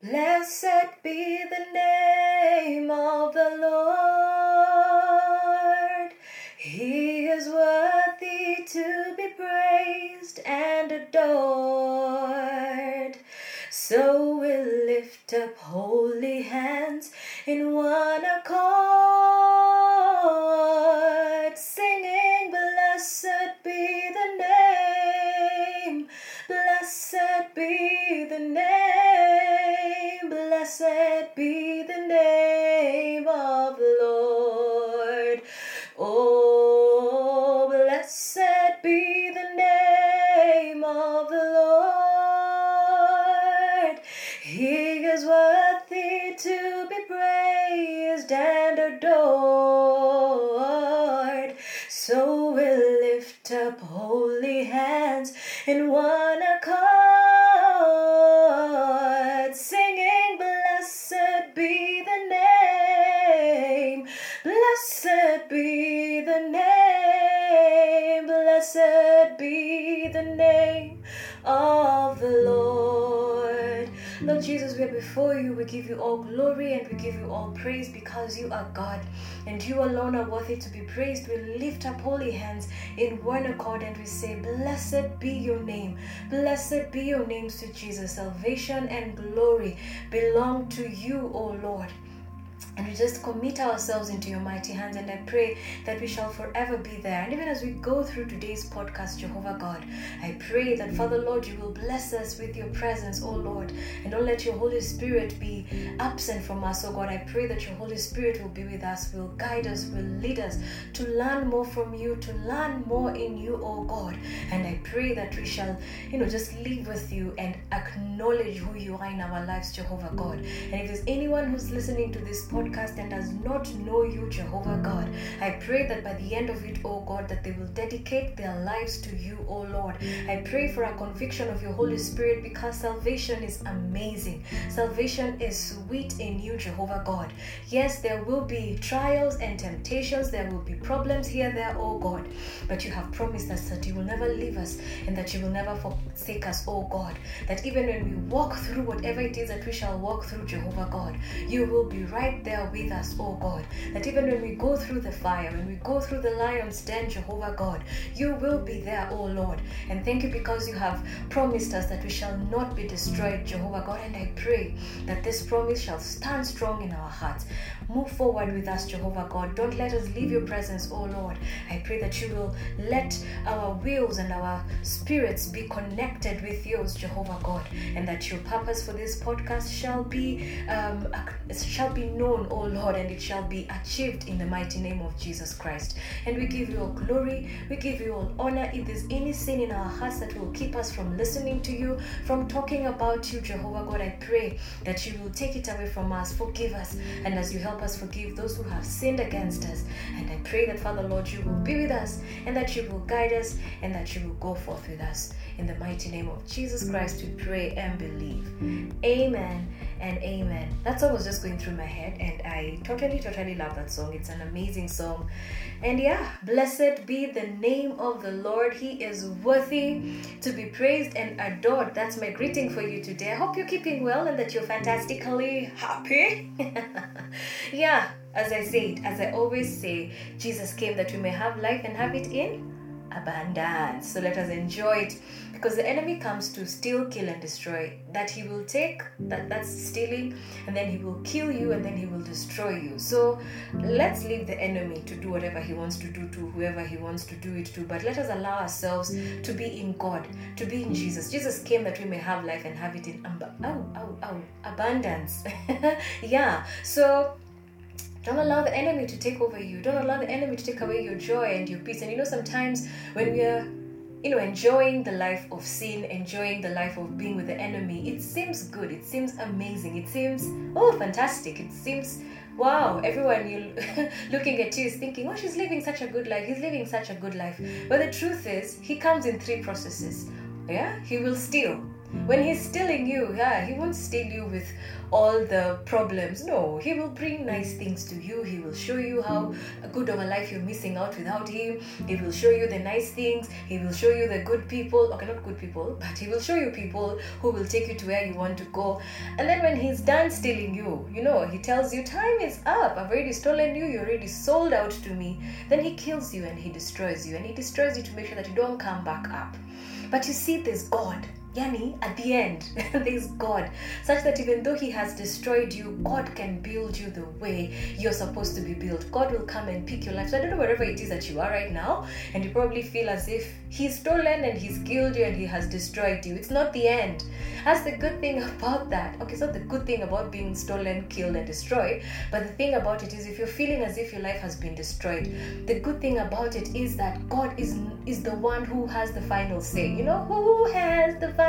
Blessed be the name of the Lord. He is worthy to be praised and adored. So we'll lift up holy hands in one accord, We give you all glory and we give you all praise because you are God and you alone are worthy to be praised. We lift up holy hands in one accord and we say, Blessed be your name. Blessed be your name to Jesus. Salvation and glory belong to you, O Lord. And we just commit ourselves into your mighty hands. And I pray that we shall forever be there. And even as we go through today's podcast, Jehovah God, I pray that, Father Lord, you will bless us with your presence, oh Lord. And don't let your Holy Spirit be absent from us, oh God. I pray that your Holy Spirit will be with us, will guide us, will lead us to learn more from you, to learn more in you, oh God. And I pray that we shall, you know, just live with you and acknowledge who you are in our lives, Jehovah God. And if there's anyone who's listening to this podcast, podcast and does not know you, Jehovah God, I pray that by the end of it, oh God, that they will dedicate their lives to you, oh Lord. I pray for a conviction of your Holy Spirit because salvation is amazing. Salvation is sweet in you, Jehovah God. Yes, there will be trials and temptations, there will be problems here, there, oh God, but you have promised us that you will never leave us and that you will never forsake us, oh God. That even when we walk through whatever it is that we shall walk through, Jehovah God, you will be right there with us, oh God. That even when we go through the fire, when we go through the lion's den, Jehovah God, you will be there, oh Lord. And thank you because you have promised us that we shall not be destroyed, Jehovah God. And I pray that this promise shall stand strong in our hearts. Move forward with us, Jehovah God. Don't let us leave your presence, oh Lord. I pray that you will let our wills and our spirits be connected with yours, Jehovah God, and that your purpose for this podcast shall be um, shall be known, oh Lord, and it shall be achieved in the mighty name of Jesus Christ. And we give you all glory, we give you all honor. If there's any sin in our hearts that will keep us from listening to you, from talking about you, Jehovah God, I pray that you will take it away from us, forgive us, and as you help us forgive those who have sinned against us. And I pray that, Father Lord, you will be with us, and that you will guide us, and that you will go forth with us. In the mighty name of Jesus Christ, we pray and believe. Amen and amen. That song was just going through my head, and I totally, totally love that song. It's an amazing song. And yeah, blessed be the name of the Lord. He is worthy to be praised and adored. That's my greeting for you today. I hope you're keeping well and that you're fantastically happy. yeah, as I said, as I always say, Jesus came that we may have life and have it in abundance. So let us enjoy it because the enemy comes to steal, kill, and destroy. That he will take, that that's stealing, and then he will kill you, and then he will destroy you. So let's leave the enemy to do whatever he wants to do to whoever he wants to do it to. But let us allow ourselves to be in God, to be in Jesus. Jesus came that we may have life and have it in oh, oh, oh, abundance. yeah. So don't allow the enemy to take over you. Don't allow the enemy to take away your joy and your peace. And you know, sometimes when we're you know, enjoying the life of sin, enjoying the life of being with the enemy, it seems good. It seems amazing. It seems, oh, fantastic. It seems, wow, everyone you looking at you is thinking, oh, she's living such a good life. He's living such a good life. But the truth is, he comes in three processes. Yeah, he will steal, When he's stealing you, yeah, he won't steal you with all the problems. No, he will bring nice things to you. He will show you how good of a life you're missing out without him. He will show you the nice things. He will show you the good people. Okay, not good people, but he will show you people who will take you to where you want to go. And then when he's done stealing you, you know, he tells you, Time is up. I've already stolen you. You're already sold out to me. Then he kills you and he destroys you. And he destroys you to make sure that you don't come back up. But you see, there's God Yani, at the end, there's God, such that even though He has destroyed you, God can build you the way you're supposed to be built. God will come and pick your life. So I don't know wherever it is that you are right now, and you probably feel as if He's stolen and He's killed you and He has destroyed you. It's not the end. That's the good thing about that. Okay, it's not the good thing about being stolen, killed, and destroyed, but the thing about it is if you're feeling as if your life has been destroyed, the good thing about it is that God is is the one who has the final say. You know, who has the final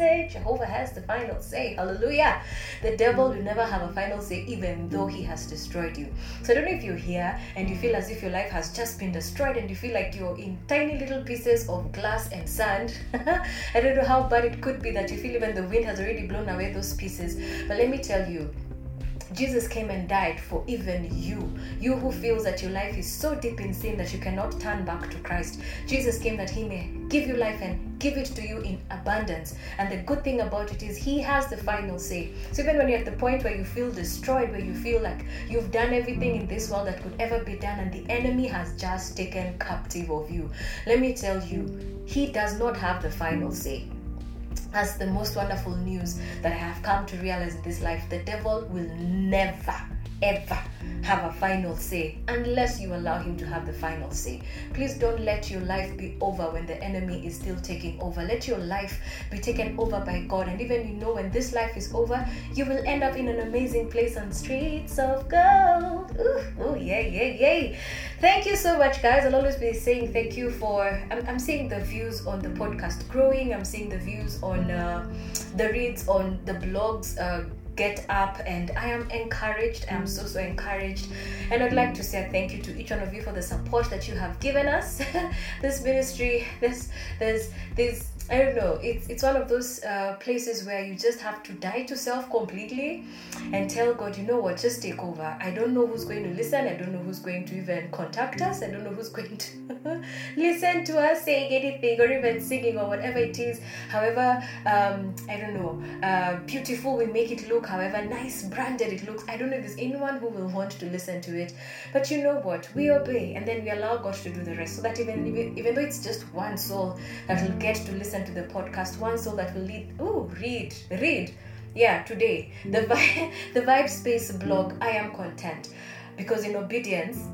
say. Jehovah has the final say. Hallelujah. The devil will never have a final say, even though he has destroyed you. So I don't know if you're here and you feel as if your life has just been destroyed and you feel like you're in tiny little pieces of glass and sand. I don't know how bad it could be that you feel even the wind has already blown away those pieces. But let me tell you, Jesus came and died for even you. You who feels that your life is so deep in sin that you cannot turn back to Christ. Jesus came that he may give you life and give it to you in abundance. And the good thing about it is he has the final say. So even when you're at the point where you feel destroyed, where you feel like you've done everything in this world that could ever be done and the enemy has just taken captive of you, let me tell you, he does not have the final say. That's the most wonderful news that I have come to realize in this life. The devil will never, ever have a final say unless you allow him to have the final say. Please don't let your life be over when the enemy is still taking over. Let your life be taken over by God. And even you know when this life is over, you will end up in an amazing place on streets of gold. Oh, yeah, yeah, yeah. Thank you so much, guys. I'll always be saying thank you for. I'm, I'm seeing the views on the podcast growing. I'm seeing the views on uh, the reads on the blogs. Uh, get up and i am encouraged i'm so so encouraged. And i'd like to say thank you to each one of you for the support that you have given us. This ministry this this, this I don't know. It's it's one of those uh, places where you just have to die to self completely, and tell God, you know what, just take over. I don't know who's going to listen. I don't know who's going to even contact us. I don't know who's going to listen to us saying anything or even singing or whatever it is. However, um, I don't know, uh, beautiful we make it look. However nice, branded it looks. I don't know if there's anyone who will want to listen to it. But you know what? We obey, and then we allow God to do the rest. So that even even though it's just one soul that will get to listen listen to the podcast, one soul that will lead. Oh, read, read. Yeah, today. The mm. the Vibe Space blog. Mm. I am content. Because in obedience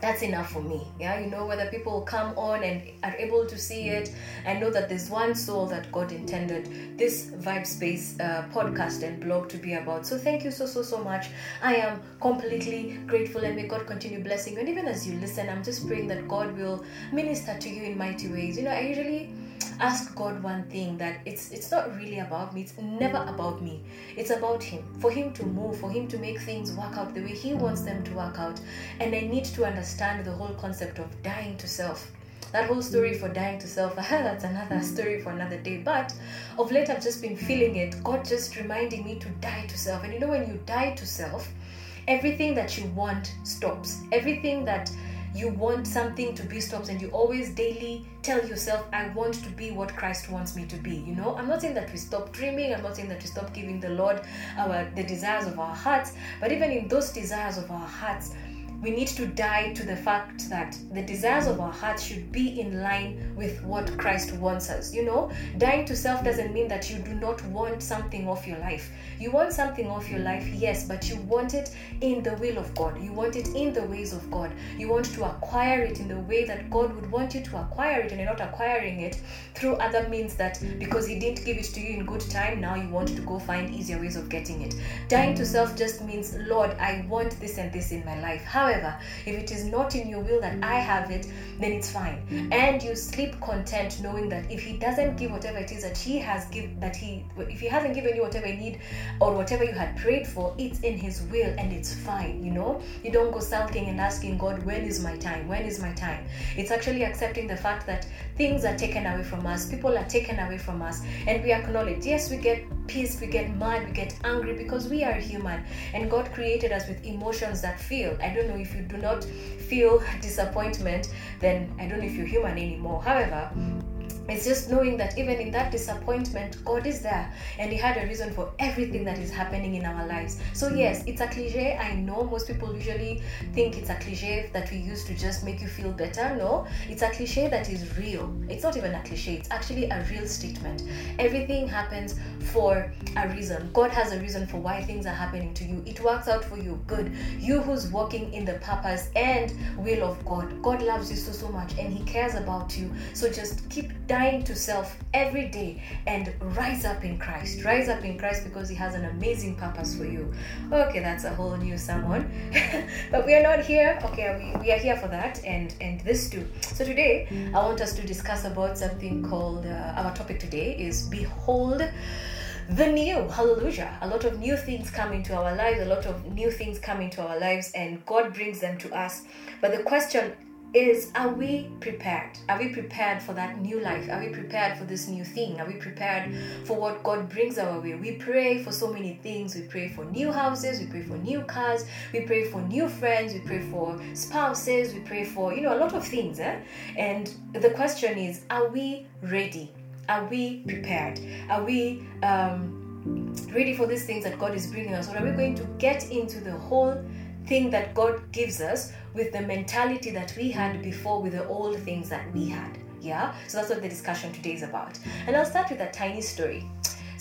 that's enough for me. Yeah you know whether people come on and are able to see mm. it and know that there's one soul that god intended this vibe space uh, podcast and blog to be about. So thank you so so so much. I am completely grateful and may god continue blessing you. And even as you listen i'm just praying that god will minister to you in mighty ways. You know i usually ask God one thing that it's it's not really about me. It's never about me. It's about him. For him to move, for him to make things work out the way he wants them to work out. And I need to understand the whole concept of dying to self. That whole story for dying to self, that's another story for another day. But of late, I've just been feeling it. God just reminding me to die to self. And you know, when you die to self, everything that you want stops. Everything that you want something to be stopped and you always daily tell yourself i want to be what christ wants me to be you know? I'm not saying that we stop dreaming. I'm not saying that we stop giving the lord our the desires of our hearts. But even in those desires of our hearts we need to die to the fact that the desires of our hearts should be in line with what Christ wants us. You know, dying to self doesn't mean that you do not want something of your life. You want something of your life, yes, but you want it in the will of God. You want it in the ways of God. You want to acquire it in the way that God would want you to acquire it, and you're not acquiring it through other means that because He didn't give it to you in good time, now you want to go find easier ways of getting it. Dying to self just means, Lord, I want this and this in my life. However, However, if it is not in your will that I have it, then it's fine. And you sleep content knowing that if he doesn't give whatever it is that he has give that he if he hasn't given you whatever you need or whatever you had prayed for, it's in his will and it's fine, you know? You don't go sulking and asking God, when is my time? When is my time? It's actually accepting the fact that things are taken away from us, people are taken away from us, and we acknowledge, yes, we get pissed, we get mad, we get angry because we are human and God created us with emotions that feel. I don't know if you do not feel disappointment, then I don't know if you're human anymore. However, it's just knowing that even in that disappointment, God is there and He had a reason for everything that is happening in our lives. So, hmm. yes, it's a cliche. I know most people usually think it's a cliche that we use to just make you feel better. No, it's a cliche that is real. It's not even a cliche, it's actually a real statement. Everything happens for a reason. God has a reason for why things are happening to you. It works out for you. Good. You who's walking in the purpose and will of God. God loves you so, so much and He cares about you. So, just keep dying to self every day and rise up in Christ. Rise up in Christ because He has an amazing purpose for you. Okay, that's a whole new someone. but we are not here. Okay, we, we are here for that and, and this too. So today, I want us to discuss about something called, uh, our topic today is Behold the new hallelujah a lot of new things come into our lives a lot of new things come into our lives and god brings them to us but the question is are we prepared? Are we prepared for that new life? Are we prepared for this new thing? Are we prepared for what God brings our way? We pray for so many things. We pray for new houses, we pray for new cars, we pray for new friends, we pray for spouses, we pray for, you know, a lot of things. Eh? And the question is, are we ready? Are we prepared? Are we um, ready for these things that God is bringing us? Or are we going to get into the whole thing that God gives us with the mentality that we had before with the old things that we had. Yeah? So that's what the discussion today is about. And I'll start with a tiny story.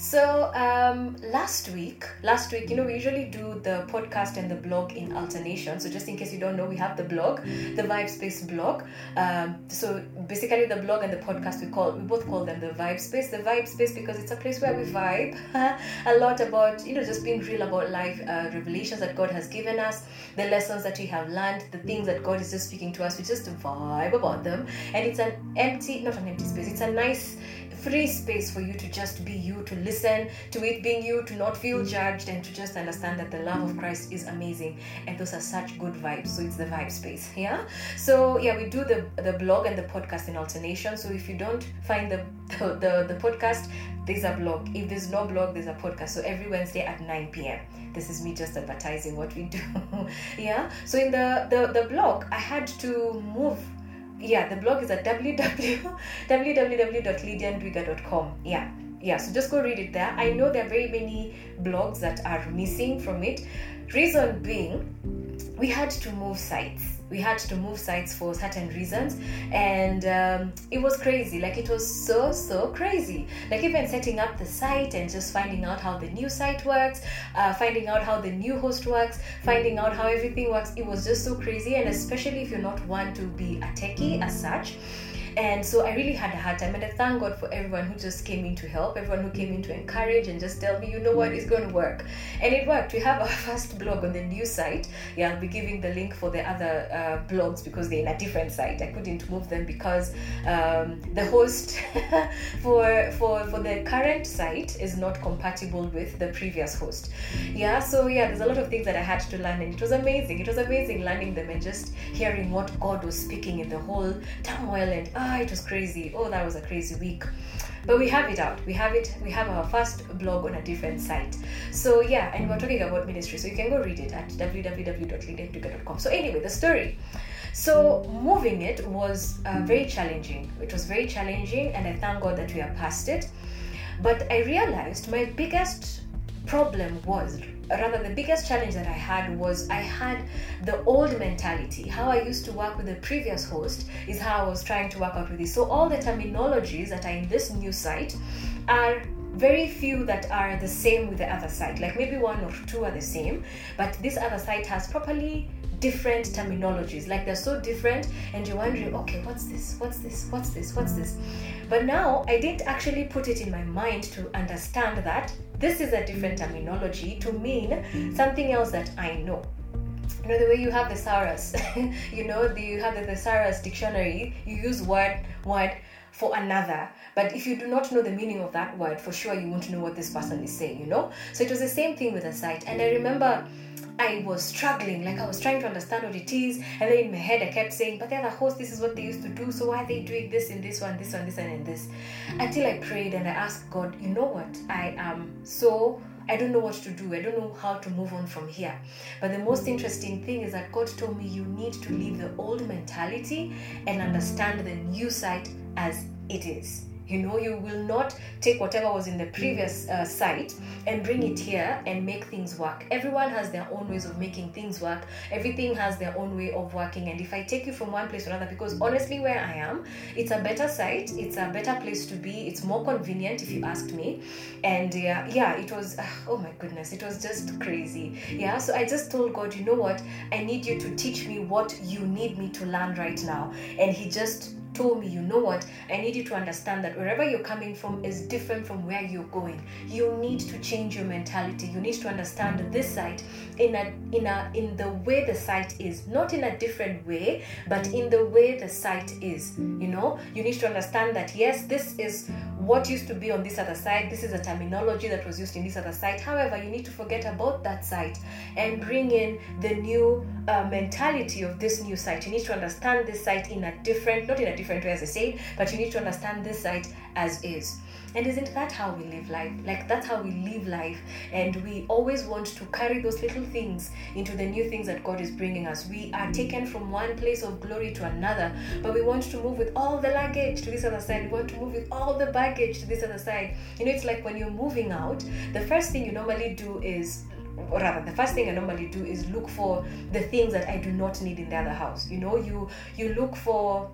So um, last week, last week, you know, we usually do the podcast and the blog in alternation. So just in case you don't know, we have the blog, the Vibe Space blog. Um, so basically, the blog and the podcast we call we both call them the Vibe Space. The Vibe Space because it's a place where we vibe a lot about you know just being real about life, uh, revelations that God has given us, the lessons that we have learned, the things that God is just speaking to us. We just vibe about them, and it's an empty, not an empty space. It's a nice free space for you to just be you, to listen to it being you, to not feel mm. judged, and to just understand that the love of mm. Christ is amazing. And those are such good vibes. So it's the vibe space. Yeah. So yeah, we do the the blog and the podcast in alternation. So if you don't find the the, the, the podcast, there's a blog. If there's no blog, there's a podcast. So every Wednesday at 9 p.m. This is me just advertising what we do. yeah. So in the, the the blog, I had to move yeah, the blog is at www, www.lydiandwiga.com. Yeah, yeah, so just go read it there. I know there are very many blogs that are missing from it. Reason being, we had to move sites we had to move sites for certain reasons. And um, it was crazy. Like it was so so crazy. Like even setting up the site and just finding out how the new site works uh, finding out how the new host works finding out how everything works. It was just so crazy. And especially if you're not one to be a techie as such and so I really had a hard time. And I thank God for everyone who just came in to help, everyone who came in to encourage and just tell me, you know what, it's going to work. And it worked. We have our first blog on the new site. Yeah, I'll be giving the link for the other uh, blogs because they're in a different site. I couldn't move them because um, the host for, for, for the current site is not compatible with the previous host. Yeah, so yeah, there's a lot of things that I had to learn, and it was amazing. It was amazing learning them and just hearing what God was speaking in the whole turmoil and ah, it was crazy. Oh, that was a crazy week. But we have it out. We have it. We have our first blog on a different site. So yeah, and we're talking about ministry. So you can go read it at www.lydiandwiga.com. So anyway, the story. So moving it was uh, very challenging. It was very challenging, and I thank God that we are past it. But I realized my biggest problem was rather the biggest challenge that I had was I had the old mentality. How I used to work with the previous host is how I was trying to work out with this. So all the terminologies that are in this new site are very few that are the same with the other site. Like maybe one or two are the same, but this other site has properly different terminologies. Like they're so different and you're wondering okay what's this? What's this? What's this? What's this? But now i didn't actually put it in my mind to understand that this is a different terminology to mean something else that I know. you know the way you have the thesaurus you know the, you have the thesaurus dictionary you use word word for another but if you do not know the meaning of that word for sure you won't know what this person is saying you know so it was the same thing with the site and i remember I was struggling, like I was trying to understand what it is, and then in my head I kept saying, "But they're the host. This is what they used to do. So why are they doing this in this one, this one, this one, and this?" Until I prayed and I asked God, "You know what? I am so I don't know what to do. I don't know how to move on from here. But the most interesting thing is that God told me you need to leave the old mentality and understand the new site as it is. You know, you will not take whatever was in the previous uh, site and bring it here and make things work. Everyone has their own ways of making things work. Everything has their own way of working. And if I take you from one place to another, because honestly, where I am, it's a better site, it's a better place to be, it's more convenient if you asked me. And uh, yeah, it was, uh, oh my goodness, it was just crazy. Yeah, so I just told God, you know what? I need you to teach me what you need me to learn right now. And He just told me, you know what, I need you to understand that wherever you're coming from is different from where you're going. You need to change your mentality. You need to understand this site in a in a in the way the site is, not in a different way, but in the way the site is. You know, you need to understand that yes, this is what used to be on this other side. This is a terminology that was used in this other site. However, you need to forget about that site and bring in the new uh, mentality of this new site. You need to understand this site in a different, not in a different way as I said, but you need to understand this site as is. And isn't that how we live life? Like that's how we live life. And we always want to carry those little things into the new things that God is bringing us. We are taken from one place of glory to another, but we want to move with all the luggage to this other side. We want to move with all the baggage to this other side. You know, it's like when you're moving out, the first thing you normally do is or rather the first thing i normally do is look for the things that i do not need in the other house you know you you look for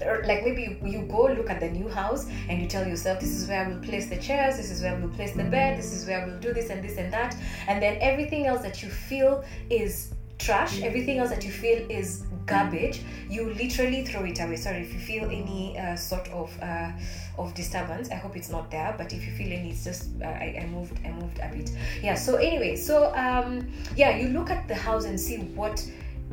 like maybe you, you go look at the new house and you tell yourself this is where I will place the chairs this is where I will place the bed this is where I will do this and this and that. And then everything else that you feel is trash everything else that you feel is garbage you literally throw it away. Sorry if you feel any uh, sort of uh, of disturbance i hope it's not there but if you feel any it's just uh, I, I moved i moved a bit. Yeah so anyway so um yeah you look at the house and see what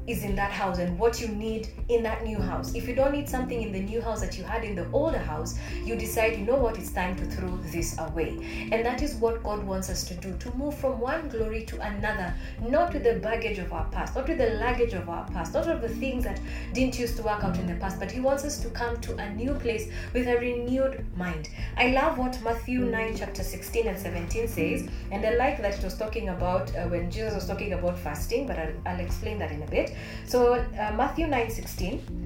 is in that house and what you need in that new house. If you don't need something in the new house that you had in the older house, you decide, you know what, it's time to throw this away. And that is what God wants us to do to move from one glory to another, not with the baggage of our past, not with the luggage of our past, not of the things that didn't used to work out in the past, but He wants us to come to a new place with a renewed mind. I love what Matthew 9, chapter 16 and 17 says, and I like that it was talking about uh, when Jesus was talking about fasting, but I'll, I'll explain that in a bit. So uh, Matthew 9:16.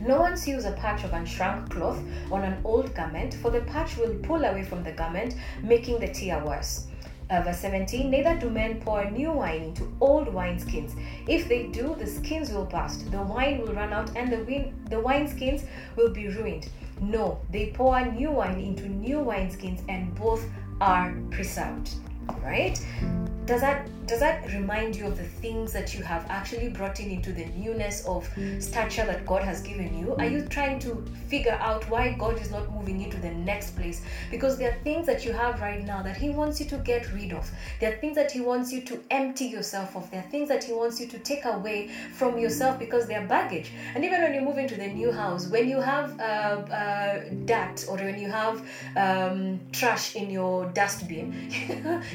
No one sews a patch of unshrunk cloth on an old garment, for the patch will pull away from the garment, making the tear worse. Uh, verse 17 Neither do men pour new wine into old wineskins. If they do, the skins will burst, the wine will run out, and the, win- the wineskins will be ruined. No, they pour new wine into new wineskins, and both are preserved. Right? Does that does that remind you of the things that you have actually brought in into the newness of stature that God has given you? Are you trying to figure out why God is not moving you to the next place? Because there are things that you have right now that He wants you to get rid of. There are things that He wants you to empty yourself of. There are things that He wants you to take away from yourself because they are baggage. And even when you move into the new house, when you have uh, uh, dirt or when you have um, trash in your dustbin,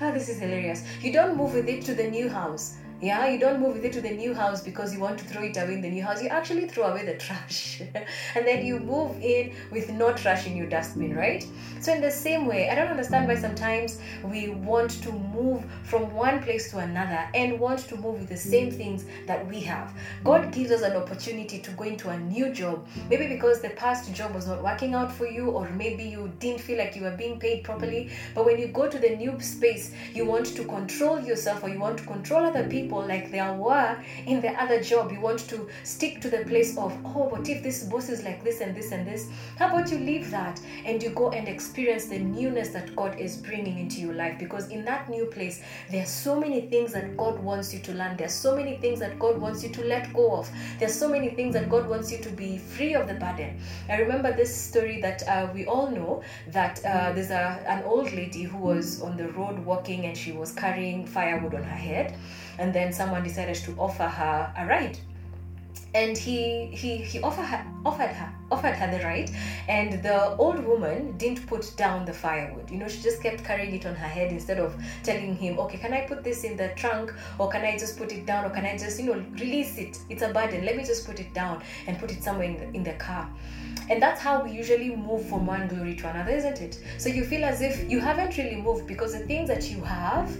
oh, this is hilarious. You don't move with it to the new house yeah, you don't move with it to the new house because you want to throw it away in the new house. You actually throw away the trash and then you move in with no trash in your dustbin, right? So, in the same way, I don't understand why sometimes we want to move from one place to another and want to move with the same things that we have. God gives us an opportunity to go into a new job, maybe because the past job was not working out for you, or maybe you didn't feel like you were being paid properly. But when you go to the new space, you want to control yourself or you want to control other people people like there were in the other job. You want to stick to the place of, oh, what if this boss is like this and this and this? How about you leave that and you go and experience the newness that God is bringing into your life? Because in that new place, there are so many things that God wants you to learn. There are so many things that God wants you to let go of. There are so many things that God wants you to be free of the burden. I remember this story that uh, we all know that uh, there's a, an old lady who was on the road walking and she was carrying firewood on her head. And then someone decided to offer her a ride. And he he he offered her offered her offered her the ride. And the old woman didn't put down the firewood. You know she just kept carrying it on her head instead of telling him okay can i put this in the trunk? Or can i just put it down? Or can i just you know release it? It's a burden. Let me just put it down and put it somewhere in the, in the car. And that's how we usually move from one glory to another isn't it? So you feel as if you haven't really moved because the things that you have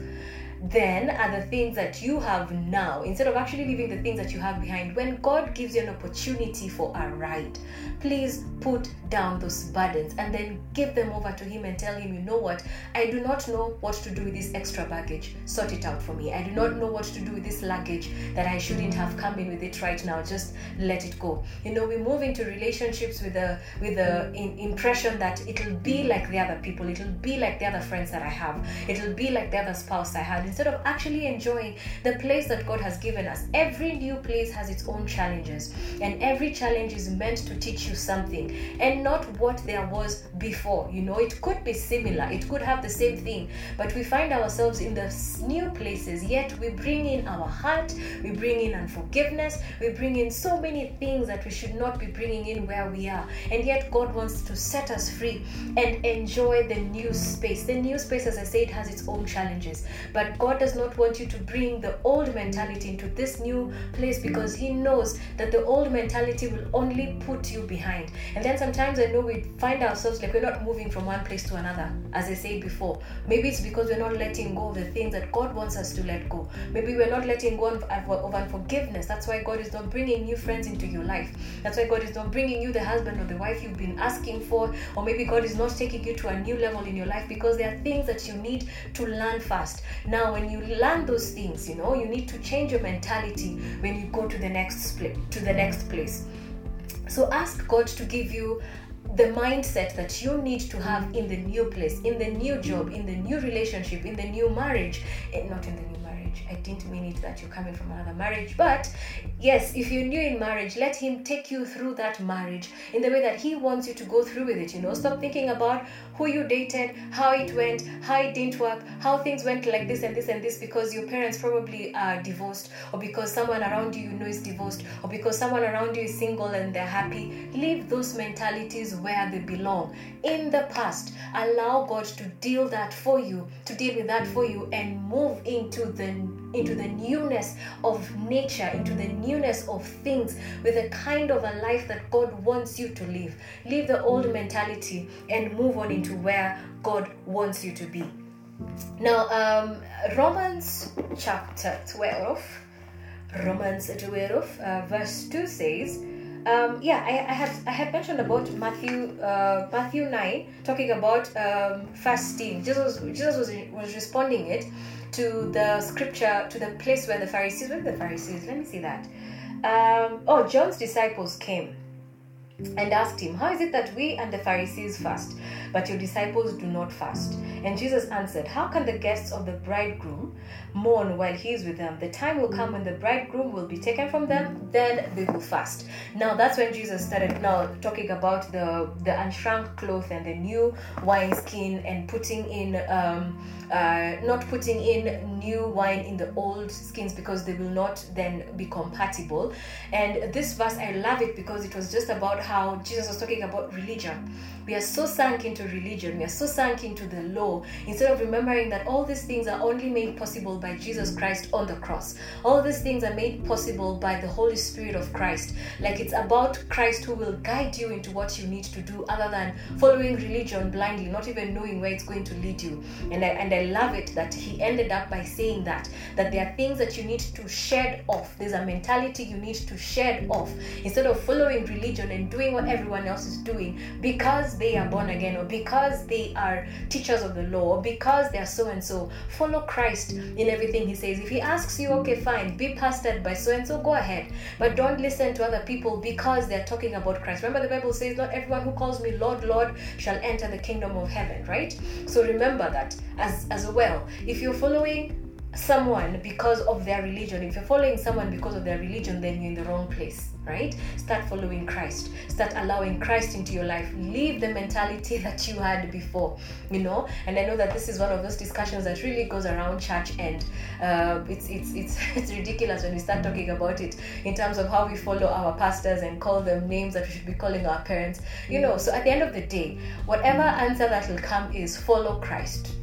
then are the things that you have now instead of actually leaving the things that you have behind. When God gives you an opportunity for a ride, please put down those burdens and then give them over to Him and tell Him, you know what, I do not know what to do with this extra baggage. Sort it out for me. I do not know what to do with this luggage that I shouldn't have come in with it right now. Just let it go. You know, we move into relationships with the with the impression that it'll be like the other people, it'll be like the other friends that I have, it'll be like the other spouse I had instead of actually enjoying the place that God has given us. Every new place has its own challenges, and every challenge is meant to teach you something and not what there was before. You know, it could be similar, it could have the same thing, but we find ourselves in the new places, yet we bring in our heart, we bring in unforgiveness, we bring in so many things that we should not be bringing in where we are, and yet God wants to set us free and enjoy the new space. The new space, as I said, has its own challenges, but God does not want you to bring the old mentality into this new place because He knows that the old mentality will only put you behind. And then sometimes I know we find ourselves like we're not moving from one place to another, as I said before. Maybe it's because we're not letting go of the things that God wants us to let go. Maybe we're not letting go of, of unforgiveness. That's why God is not bringing new friends into your life. That's why God is not bringing you the husband or the wife you've been asking for. Or maybe God is not taking you to a new level in your life because there are things that you need to learn first. Now, when you learn those things you know you need to change your mentality when you go to the next place to the next place. So ask god to give you the mindset that you need to have in the new place in the new job in the new relationship in the new marriage. And not in the new marriage. I didn't mean it that you're coming from another marriage but yes if you're new in marriage let him take you through that marriage in the way that he wants you to go through with it you know. Stop thinking about who you dated, how it went, how it didn't work, how things went like this and this and this because your parents probably are divorced, or because someone around you you know is divorced, or because someone around you is single and they're happy. Leave those mentalities where they belong. In the past, allow God to deal that for you, to deal with that for you, and move into the into the newness of nature, into the newness of things, with the kind of a life that God wants you to live. Leave the old mentality and move on into where God wants you to be. Now, um, Romans chapter 12, Romans 12, uh, verse 2 says, um, yeah, I, I had I had mentioned about Matthew uh, Matthew nine talking about um, fasting. Jesus Jesus was was responding it to the scripture to the place where the Pharisees where the Pharisees. Let me see that. Um, oh, John's disciples came and asked him, How is it that we and the Pharisees fast, but your disciples do not fast? And Jesus answered, How can the guests of the bridegroom mourn while he is with them? The time will come when the bridegroom will be taken from them, then they will fast. Now that's when Jesus started now talking about the the unshrunk cloth and the new wineskin and putting in um uh, not putting in new wine in the old skins because they will not then be compatible. And this verse, I love it because it was just about how Jesus was talking about religion. We are so sunk into religion, we are so sunk into the law, instead of remembering that all these things are only made possible by Jesus Christ on the cross. All these things are made possible by the Holy Spirit of Christ. Like it's about Christ who will guide you into what you need to do, other than following religion blindly, not even knowing where it's going to lead you. And I, and I love it that he ended up by saying that that there are things that you need to shed off. There's a mentality you need to shed off instead of following religion and doing what everyone else is doing because they are born again or because they are teachers of the law or because they are so and so. Follow Christ in everything he says. If he asks you, okay, fine, be pastored by so and so, go ahead. But don't listen to other people because they're talking about Christ. Remember, the Bible says, Not everyone who calls me Lord, Lord shall enter the kingdom of heaven, right? So remember that as, as well. If you're following someone because of their religion, if you're following someone because of their religion, then you're in the wrong place, right? Start following Christ. Start allowing Christ into your life. Leave the mentality that you had before, you know. And I know that this is one of those discussions that really goes around church, and uh, it's it's it's it's ridiculous when we start talking about it in terms of how we follow our pastors and call them names that we should be calling our parents, you know. So at the end of the day, whatever answer that will come is follow Christ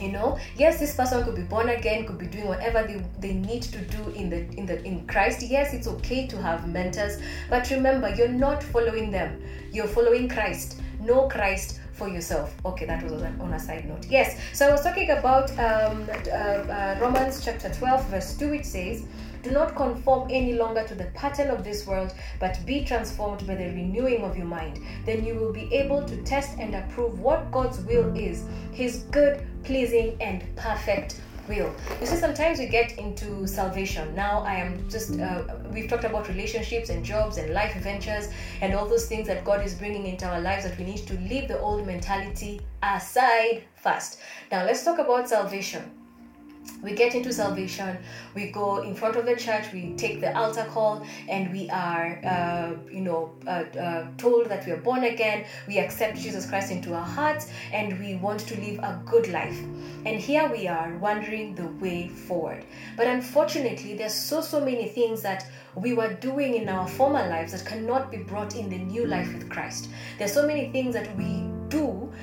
you know? Yes this person could be born again could be doing whatever they, they need to do in the in the in christ. Yes it's okay to have mentors but remember you're not following them. You're following christ. Know christ for yourself. Okay that was on a side note. Yes so i was talking about um, uh, uh, romans chapter 12 verse 2 which says do not conform any longer to the pattern of this world, but be transformed by the renewing of your mind. Then you will be able to test and approve what God's will is His good, pleasing, and perfect will. You see, sometimes we get into salvation. Now, I am just, uh, we've talked about relationships and jobs and life adventures and all those things that God is bringing into our lives that we need to leave the old mentality aside first. Now, let's talk about salvation we get into salvation. We go in front of the church we take the altar call and we are uh, you know uh, uh, told that we are born again. We accept jesus christ into our hearts and we want to live a good life. And here we are wondering the way forward. But unfortunately there's so so many things that we were doing in our former lives that cannot be brought in the new life with christ. There's so many things that we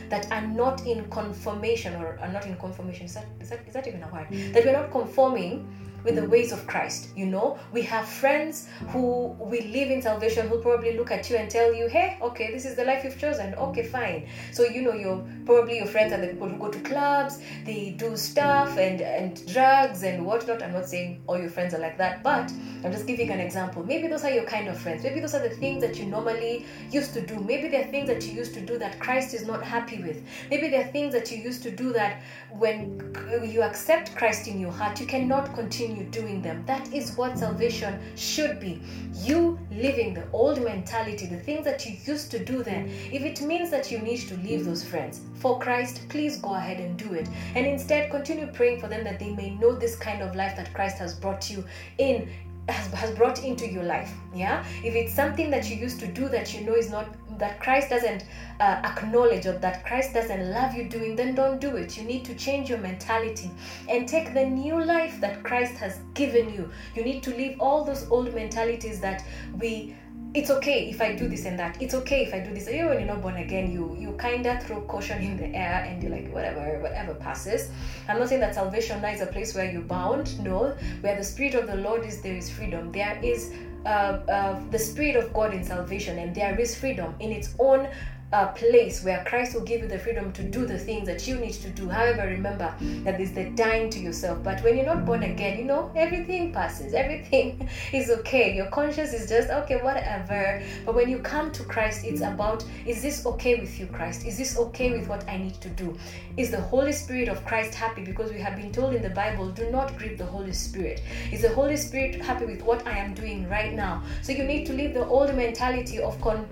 that are not in conformation or are not in conformation. Is that, is that, is that even a word? Mm. That we're not conforming with the mm. ways of Christ. You know, we have friends who we live in salvation who probably look at you and tell you, hey, okay, this is the life you've chosen. Okay, fine. So, you know, you're probably your friends are the people who go to clubs, they do stuff and, and drugs and whatnot. I'm not saying all your friends are like that, but I'm just giving an example. Maybe those are your kind of friends. Maybe those are the things that you normally used to do. Maybe there are things that you used to do that Christ is not happy with. Maybe there are things that you used to do that when you accept Christ in your heart, you cannot continue continue doing them. That is what salvation should be. You living the old mentality, the things that you used to do then. If it means that you need to leave those friends for Christ, please go ahead and do it. And instead, continue praying for them that they may know this kind of life that Christ has brought you in has, has brought into your life yeah if it's something that you used to do that you know is not that Christ doesn't uh, acknowledge or that Christ doesn't love you doing, then don't do it. You need to change your mentality and take the new life that Christ has given you. You need to leave all those old mentalities that we it's okay if I do this and that. It's okay if I do this. Even when you're not born again, you you kinda throw caution in the air and you're like, whatever, whatever passes. I'm not saying that salvation now is a place where you're bound. No, where the spirit of the Lord is, there is freedom. There is uh, uh, the Spirit of God in salvation, and there is freedom in its own a place where Christ will give you the freedom to do the things that you need to do. However, remember that there's the dying to yourself. But when you're not born again, you know, everything passes, everything is okay. Your conscience is just okay, whatever. But when you come to Christ, it's about is this okay with you, Christ? Is this okay with what I need to do? Is the Holy Spirit of Christ happy? Because we have been told in the Bible, do not grieve the Holy Spirit. Is the Holy Spirit happy with what I am doing right now? So you need to leave the old mentality of con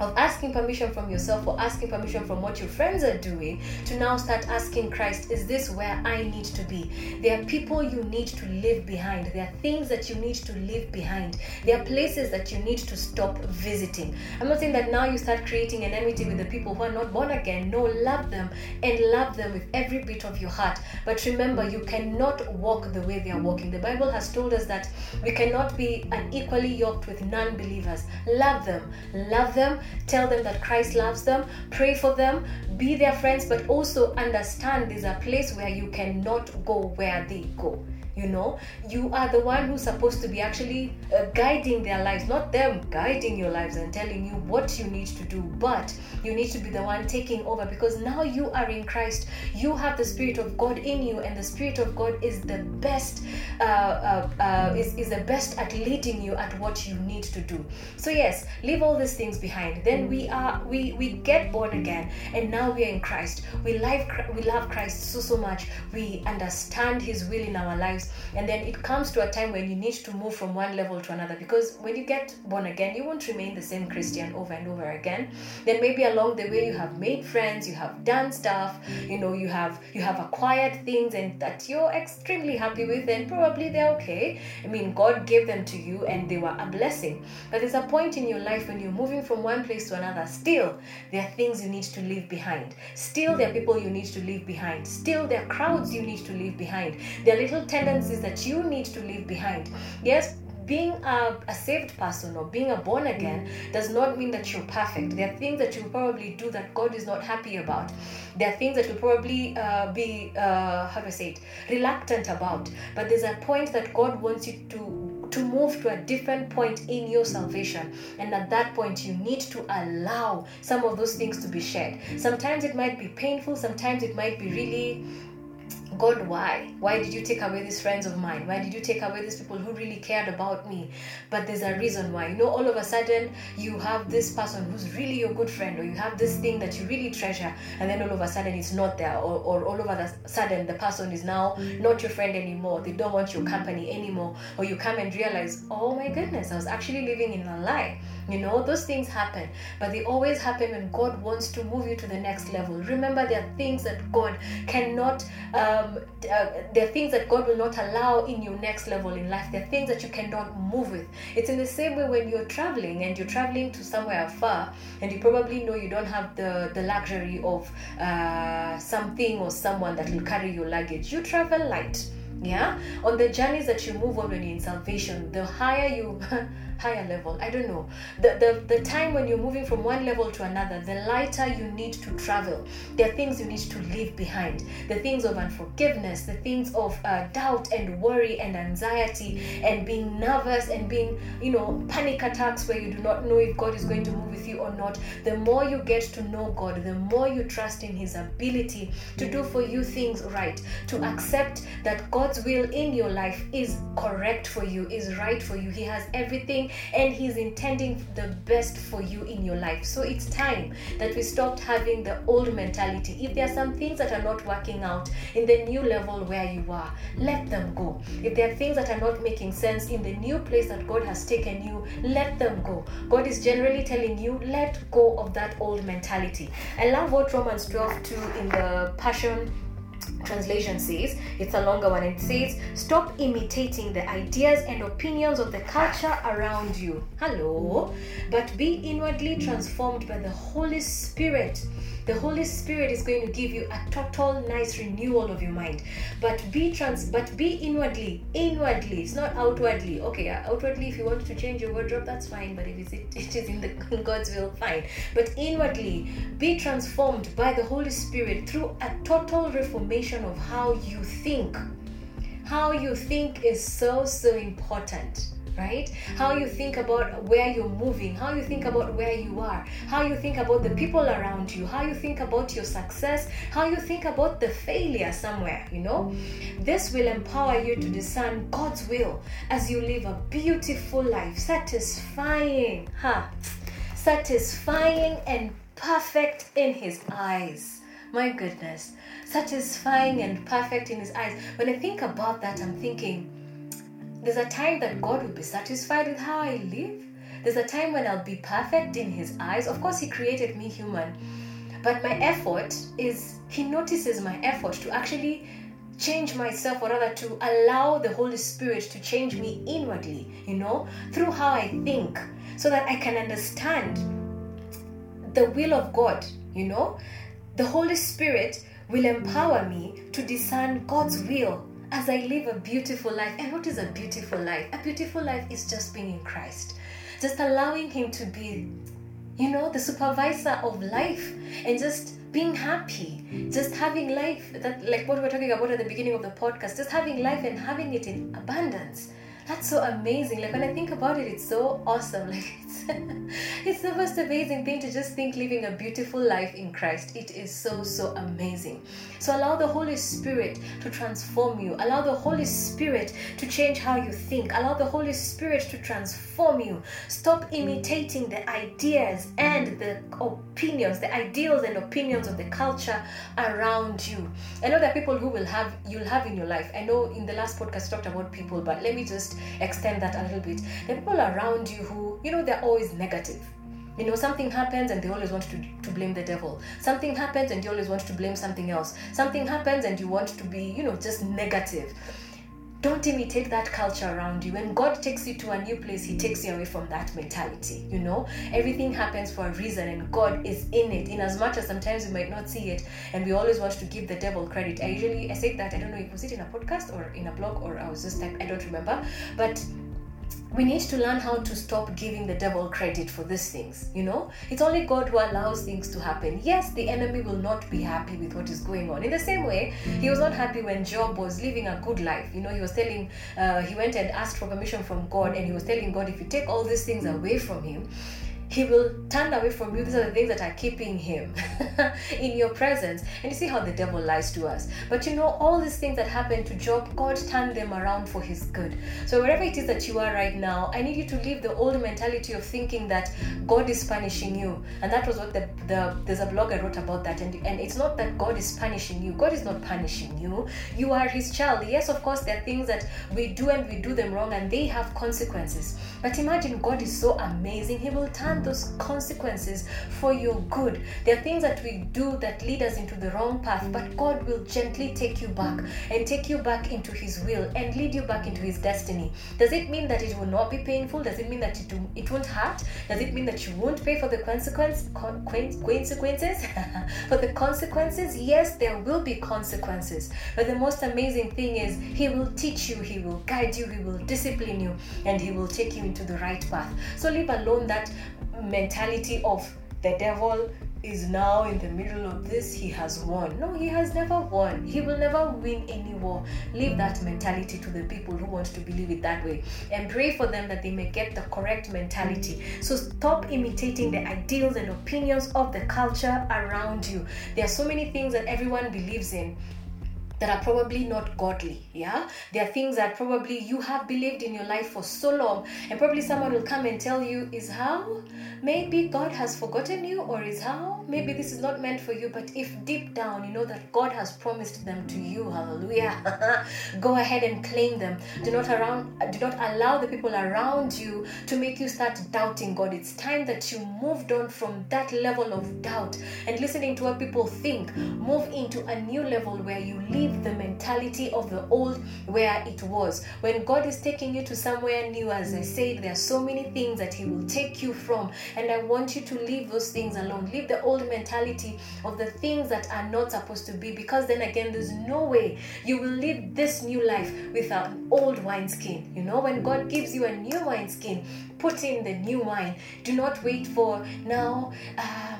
of asking permission from yourself or asking permission from what your friends are doing to now start asking Christ, is this where I need to be? There are people you need to leave behind. There are things that you need to leave behind. There are places that you need to stop visiting. I'm not saying that now you start creating an enmity with the people who are not born again. No, love them and love them with every bit of your heart. But remember, you cannot walk the way they are walking. The Bible has told us that we cannot be unequally yoked with non believers. Love them. Love them them, tell them that Christ loves them, pray for them, be their friends, but also understand there's a place where you cannot go where they go you know? You are the one who's supposed to be actually uh, guiding their lives not them guiding your lives and telling you what you need to do but you need to be the one taking over because now you are in christ. You have the spirit of god in you and the spirit of god is the best uh, uh, uh is, is the best at leading you at what you need to do. So yes leave all these things behind. Then we are we we get born again and now we are in christ. We love we love christ so so much. We understand his will in our lives and then it comes to a time when you need to move from one level to another. Because when you get born again you won't remain the same christian over and over again. Then maybe along the way you have made friends you have done stuff you know you have you have acquired things and that you're extremely happy with and probably they're okay. I mean god gave them to you and they were a blessing. But there's a point in your life when you're moving from one place to another still there are things you need to leave behind. Still there are people you need to leave behind. Still there are crowds you need to leave behind. There are little tendencies that you need to leave behind yes being a, a, saved person or being a born again does not mean that you're perfect. There are things that you probably do that God is not happy about. There are things that you'll probably uh, be, uh, how do I say it, reluctant about. But there's a point that God wants you to to move to a different point in your salvation. And at that point, you need to allow some of those things to be shared. Sometimes it might be painful, sometimes it might be really God, why? Why did you take away these friends of mine? Why did you take away these people who really cared about me? But there's a reason why. You know, all of a sudden you have this person who's really your good friend, or you have this thing that you really treasure, and then all of a sudden it's not there, or, or all of a sudden the person is now not your friend anymore. They don't want your company anymore, or you come and realize, oh my goodness, I was actually living in a lie. You know, those things happen, but they always happen when God wants to move you to the next level. Remember, there are things that God cannot. Um, uh, there are things that God will not allow in your next level in life. There are things that you cannot move with. It's in the same way when you're traveling and you're traveling to somewhere far, and you probably know you don't have the, the luxury of uh, something or someone that will carry your luggage. You travel light. Yeah, on the journeys that you move on when you're in salvation, the higher you higher level. I don't know. The, the, the time when you're moving from one level to another, the lighter you need to travel. There are things you need to leave behind. The things of unforgiveness, the things of uh, doubt and worry and anxiety and being nervous and being, you know, panic attacks where you do not know if God is going to move with you or not. The more you get to know God, the more you trust in His ability to do for you things right, to accept that God's will in your life is correct for you, is right for you. He has everything and He's intending the best for you in your life. So it's time that we stopped having the old mentality. If there are some things that are not working out in the new level where you are, let them go. If there are things that are not making sense in the new place that God has taken you, let them go. God is generally telling you, let go of that old mentality. I love what Romans 12 2 in the Passion translation says it's a longer one. It says stop imitating the ideas and opinions of the culture around you. Hello. But be inwardly transformed by the holy spirit the holy spirit is going to give you a total nice renewal of your mind. But be trans but be inwardly inwardly it's not outwardly. Okay outwardly if you want to change your wardrobe that's fine but if it, it is in the god's will fine. But inwardly be transformed by the holy spirit through a total reformation of how you think. How you think is so so important right? How you think about where you're moving, how you think about where you are, how you think about the people around you, how you think about your success, how you think about the failure somewhere, you know? This will empower you to discern God's will as you live a beautiful life, satisfying, huh? Satisfying and perfect in His eyes. My goodness, satisfying and perfect in His eyes. When I think about that, I'm thinking, there's a time that God will be satisfied with how I live. There's a time when I'll be perfect in His eyes. Of course, He created me human. But my effort is, He notices my effort to actually change myself, or rather to allow the Holy Spirit to change me inwardly, you know, through how I think, so that I can understand the will of God, you know. The Holy Spirit will empower me to discern God's will as I live a beautiful life. And what is a beautiful life? A beautiful life is just being in Christ, just allowing Him to be, you know, the supervisor of life and just being happy, just having life that, like what we're talking about at the beginning of the podcast, just having life and having it in abundance. That's so amazing. Like when I think about it, it's so awesome. Like it's the most amazing thing to just think living a beautiful life in Christ. It is so, so amazing. So allow the Holy Spirit to transform you. Allow the Holy Spirit to change how you think. Allow the Holy Spirit to transform you. Stop imitating the ideas and the opinions, the ideals and opinions of the culture around you. I know there are people who will have you'll have in your life. I know in the last podcast talked about people, but let me just extend that a little bit. The people around you who, you know, they're always negative you know, something happens and they always want to, to blame the devil. Something happens and you always want to blame something else. Something happens and you want to be, you know, just negative. Don't imitate that culture around you. When God takes you to a new place, He takes you away from that mentality. You know, everything happens for a reason, and God is in it. In as much as sometimes we might not see it, and we always want to give the devil credit. I usually I say that I don't know if was it in a podcast or in a blog or I was just like I don't remember, but we need to learn how to stop giving the devil credit for these things. You know, it's only God who allows things to happen. Yes, the enemy will not be happy with what is going on. In the same way, he was not happy when Job was living a good life. You know, he was telling, uh, he went and asked for permission from God, and he was telling God, if you take all these things away from him, he will turn away from you. These are the things that are keeping him in your presence. And you see how the devil lies to us. But you know, all these things that happened to Job, God turned them around for his good. So wherever it is that you are right now, I need you to leave the old mentality of thinking that God is punishing you. And that was what the, the there's a blog I wrote about that. And, and it's not that God is punishing you. God is not punishing you. You are his child. Yes, of course, there are things that we do and we do them wrong and they have consequences. But imagine God is so amazing. He will turn those consequences for your good. There are things that we do that lead us into the wrong path, but God will gently take you back and take you back into His will and lead you back into His destiny. Does it mean that it will not be painful? Does it mean that it, it won't hurt? Does it mean that you won't pay for the consequence, consequences? for the consequences? Yes, there will be consequences. But the most amazing thing is He will teach you, He will guide you, He will discipline you, and He will take you into the right path. So leave alone that mentality of the devil is now in the middle of this, he has won. No, he has never won. He will never win any war. Leave that mentality to the people who want to believe it that way and pray for them that they may get the correct mentality. So stop imitating the ideals and opinions of the culture around you. There are so many things that everyone believes in that are probably not godly. Yeah, there are things that probably you have believed in your life for so long, and probably someone will come and tell you, is how maybe God has forgotten you, or is how maybe this is not meant for you. But if deep down you know that God has promised them to you, hallelujah, go ahead and claim them. Do not around, do not allow the people around you to make you start doubting God. It's time that you moved on from that level of doubt and listening to what people think. Move into a new level where you live leave the mentality of the old where it was. When God is taking you to somewhere new, as I said, there are so many things that He will take you from, and I want you to leave those things alone. Leave the old mentality of the things that are not supposed to be, because then again, there's no way you will live this new life with an old wineskin. You know, when God gives you a new wineskin, put in the new wine. Do not wait for now. Um,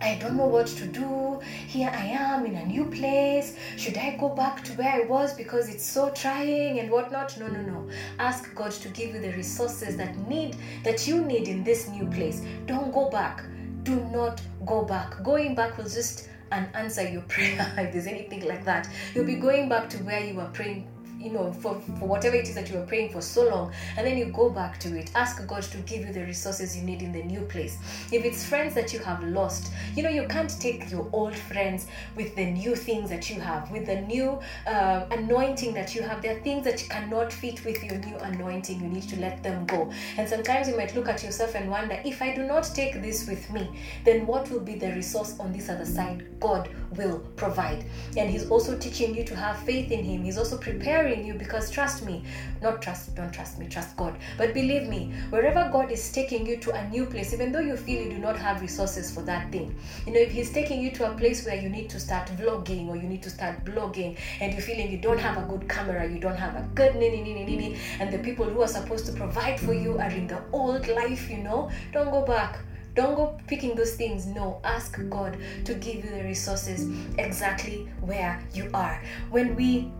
I don't know what to do. Here I am in a new place. Should I go back to where I was because it's so trying and whatnot? No, no, no. Ask God to give you the resources that need that you need in this new place. Don't go back. Do not go back. Going back will just unanswer your prayer if there's anything like that. You'll be going back to where you were praying you know, for, for whatever it is that you were praying for so long, and then you go back to it. Ask God to give you the resources you need in the new place. If it's friends that you have lost, you know, you can't take your old friends with the new things that you have, with the new uh, anointing that you have. There are things that cannot fit with your new anointing. You need to let them go. And sometimes you might look at yourself and wonder if I do not take this with me, then what will be the resource on this other side? God will provide. And He's also teaching you to have faith in Him, He's also preparing you because trust me, not trust, don't trust me, trust God. But believe me, wherever God is taking you to a new place, even though you feel you do not have resources for that thing, you know, if He's taking you to a place where you need to start vlogging or you need to start blogging and you're feeling you don't have a good camera, you don't have a good nini, nini, nini, and the people who are supposed to provide for you are in the old life, you know, don't go back. Don't go picking those things. No, ask God to give you the resources exactly where you are. When we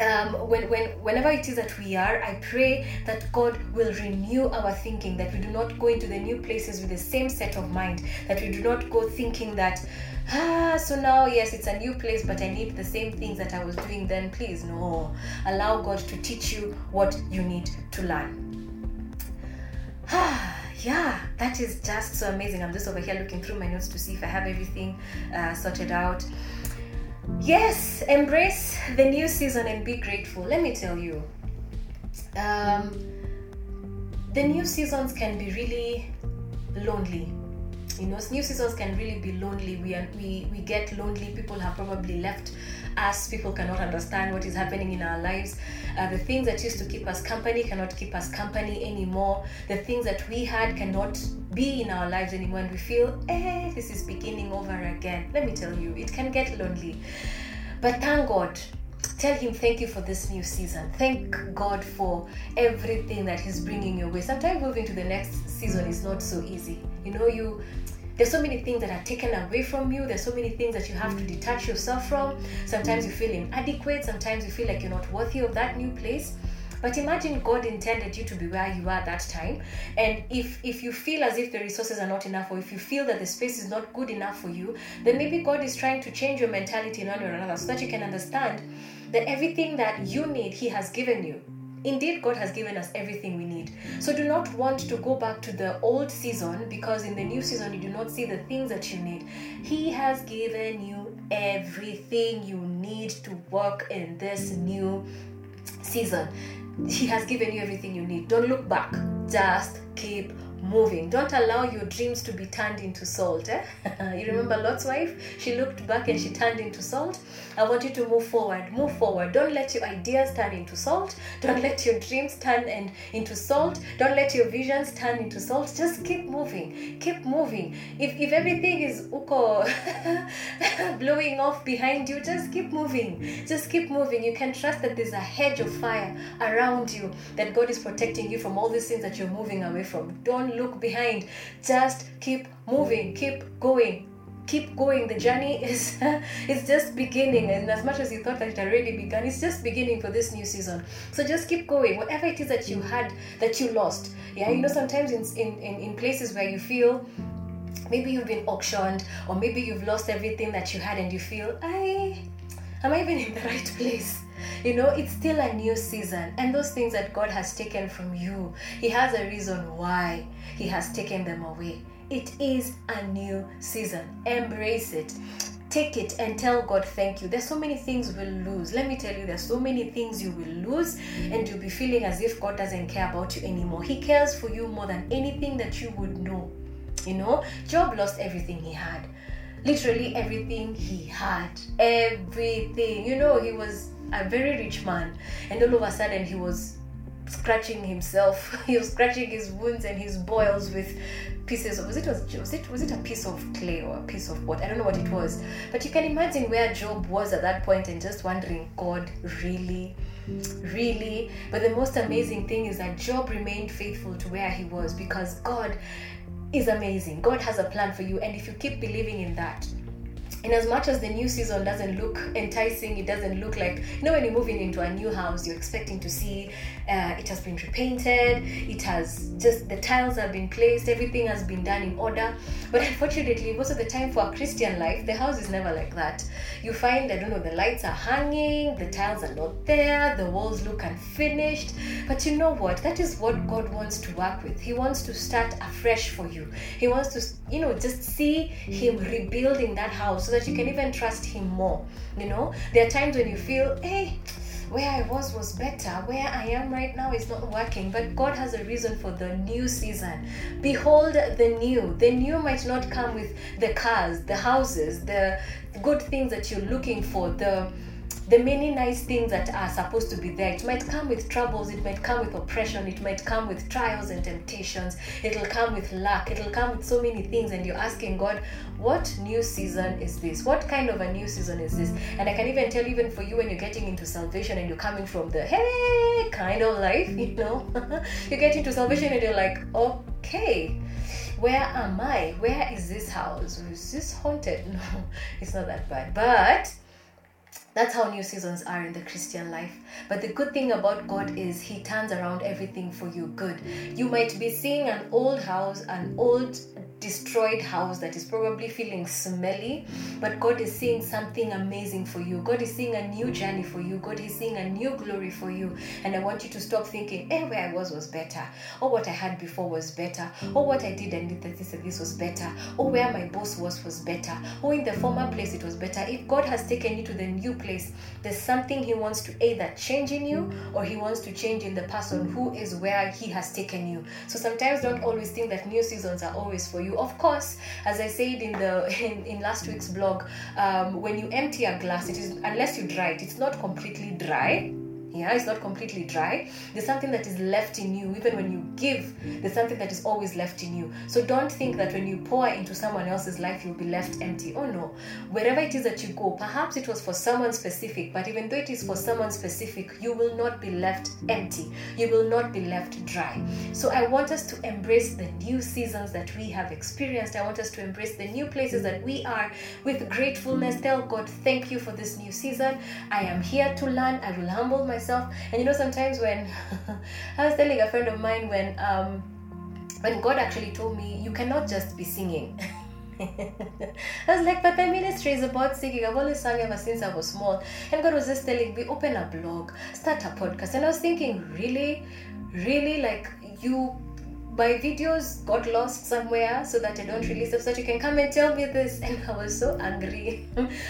um, when, when, whenever it is that we are, I pray that God will renew our thinking, that we do not go into the new places with the same set of mind, that we do not go thinking that, ah, so now, yes, it's a new place, but I need the same things that I was doing then. Please, no. Allow God to teach you what you need to learn. Ah, yeah, that is just so amazing. I'm just over here looking through my notes to see if I have everything uh, sorted out. Yes, embrace the new season and be grateful. Let me tell you, um, the new seasons can be really lonely. You know, new seasons can really be lonely. We are, we we get lonely. People have probably left us. People cannot understand what is happening in our lives. Uh, the things that used to keep us company cannot keep us company anymore. The things that we had cannot be in our lives anymore. And we feel, eh, this is beginning over again. Let me tell you, it can get lonely. But thank God tell him thank you for this new season thank god for everything that he's bringing your way sometimes moving to the next season is not so easy you know you there's so many things that are taken away from you. There's so many things that you have to detach yourself from. Sometimes you feel inadequate. Sometimes you feel like you're not worthy of that new place. But imagine god intended you to be where you are at that time. And if if you feel as if the resources are not enough or if you feel that the space is not good enough for you then maybe god is trying to change your mentality in one way or another so that you can understand that everything that you need he has given you Indeed, God has given us everything we need. So do not want to go back to the old season because in the new season you do not see the things that you need. He has given you everything you need to work in this new season. He has given you everything you need. Don't look back. Just keep moving. Don't allow your dreams to be turned into salt. Eh? you remember Lot's wife? She looked back and she turned into salt. I want you to move forward. Move forward. Don't let your ideas turn into salt. Don't let your dreams turn and into salt. Don't let your visions turn into salt. Just keep moving. Keep moving. If if everything is uko blowing off behind you, just keep moving. Just keep moving. You can trust that there's a hedge of fire around you, that God is protecting you from all these things that you're moving away from. Don't look behind. Just keep moving. Keep going. Keep going. The journey is it's just beginning. And as much as you thought that it already begun it's just beginning for this new season. So just keep going. Whatever it is that you had that you lost. Yeah you know sometimes in, in, in places where you feel maybe you've been auctioned or maybe you've lost everything that you had and you feel i am i even in the right place you know it's still a new season and those things that god has taken from you he has a reason why he has taken them away it is a new season. Embrace it. Take it and tell God thank you. There's so many things we'll lose. Let me tell you, there's so many things you will lose, and you'll be feeling as if God doesn't care about you anymore. He cares for you more than anything that you would know. You know, Job lost everything he had. Literally everything he had. Everything. You know, he was a very rich man, and all of a sudden he was scratching himself. he was scratching his wounds and his boils with pieces of was it was, was it was it a piece of clay or a piece of what I don't know what it was. But you can imagine where Job was at that point and just wondering God really? Really? But the most amazing thing is that Job remained faithful to where he was because God is amazing. God has a plan for you. And if you keep believing in that in as much as the new season doesn't look enticing, it doesn't look like, you know, when you're moving into a new house, you're expecting to see uh, it has been repainted, it has just, the tiles have been placed, everything has been done in order. But unfortunately, most of the time for a Christian life, the house is never like that. You find, I don't know, the lights are hanging, the tiles are not there, the walls look unfinished. But you know what? That is what God wants to work with. He wants to start afresh for you. He wants to, you know, just see Him mm. rebuilding that house so that you can mm. even trust Him more. You know, there are times when you feel, hey, where I was was better. Where I am right now is not working. But God has a reason for the new season. Behold the new. The new might not come with the cars, the houses, the good things that you're looking for, the the many nice things that are supposed to be there. It might come with troubles, it might come with oppression, it might come with trials and temptations, it'll come with luck, it'll come with so many things, and you're asking God, what new season is this? What kind of a new season is this? And I can even tell, even for you, when you're getting into salvation and you're coming from the hey kind of life, you know, you get into salvation and you're like, okay where am I? Where is this house? Is this haunted? No, it's not that bad. But That's how new seasons are in the Christian life. But the good thing about God is He turns around everything for you good. You might be seeing an old house, an old destroyed house that is probably feeling smelly, but God is seeing something amazing for you. God is seeing a new journey for you. God is seeing a new glory for you. And I want you to stop thinking, eh, where I was was better, or what I had before was better, or what I did and did this and this was better, or where my boss was was better, or in the former place it was better. If God has taken you to the new place, there's something He wants to either change in you or He wants to change in the person who is where He has taken you. So sometimes don't always think that new seasons are always for you. Of course, as I said in the in, in last week's blog, um, when you empty a glass, it is unless you dry it, it's not completely dry yeah it's not completely dry there's something that is left in you even when you give there's something that is always left in you. So don't think that when you pour into someone else's life you'll be left empty. Oh no. Wherever it is that you go perhaps it was for someone specific but even though it is for someone specific you will not be left empty. You will not be left dry. So i want us to embrace the new seasons that we have experienced. I want us to embrace the new places that we are with gratefulness. Tell god thank you for this new season. I am here to learn. I will humble myself myself. And you know, sometimes when I was telling a friend of mine when um, when God actually told me you cannot just be singing. I was like, but my ministry is about singing. I've always sung ever since I was small. And God was just telling me, open a blog, start a podcast. And I was thinking, really? Really? Like, you my videos got lost somewhere so that I don't release them so that you can come and tell me this. And I was so angry.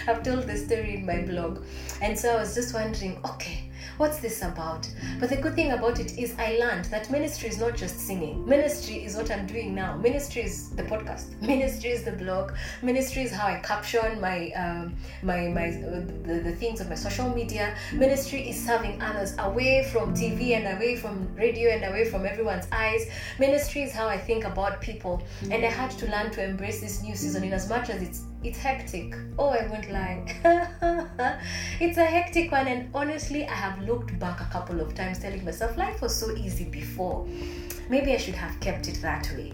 I've told this story in my blog. And so I was just wondering, okay, what's this about? But the good thing about it is I learned that ministry is not just singing. Ministry is what I'm doing now. Ministry is the podcast. Ministry is the blog. Ministry is how I caption my um, my my uh, the, the things of my social media. Ministry is serving others away from TV and away from radio and away from everyone's eyes. Ministry is how I think about people. And I had to learn to embrace this new season in as much as it's it's hectic. Oh, I won't lie. it's a hectic one, and honestly, I have looked back a couple of times telling myself life was so easy before. Maybe I should have kept it that way.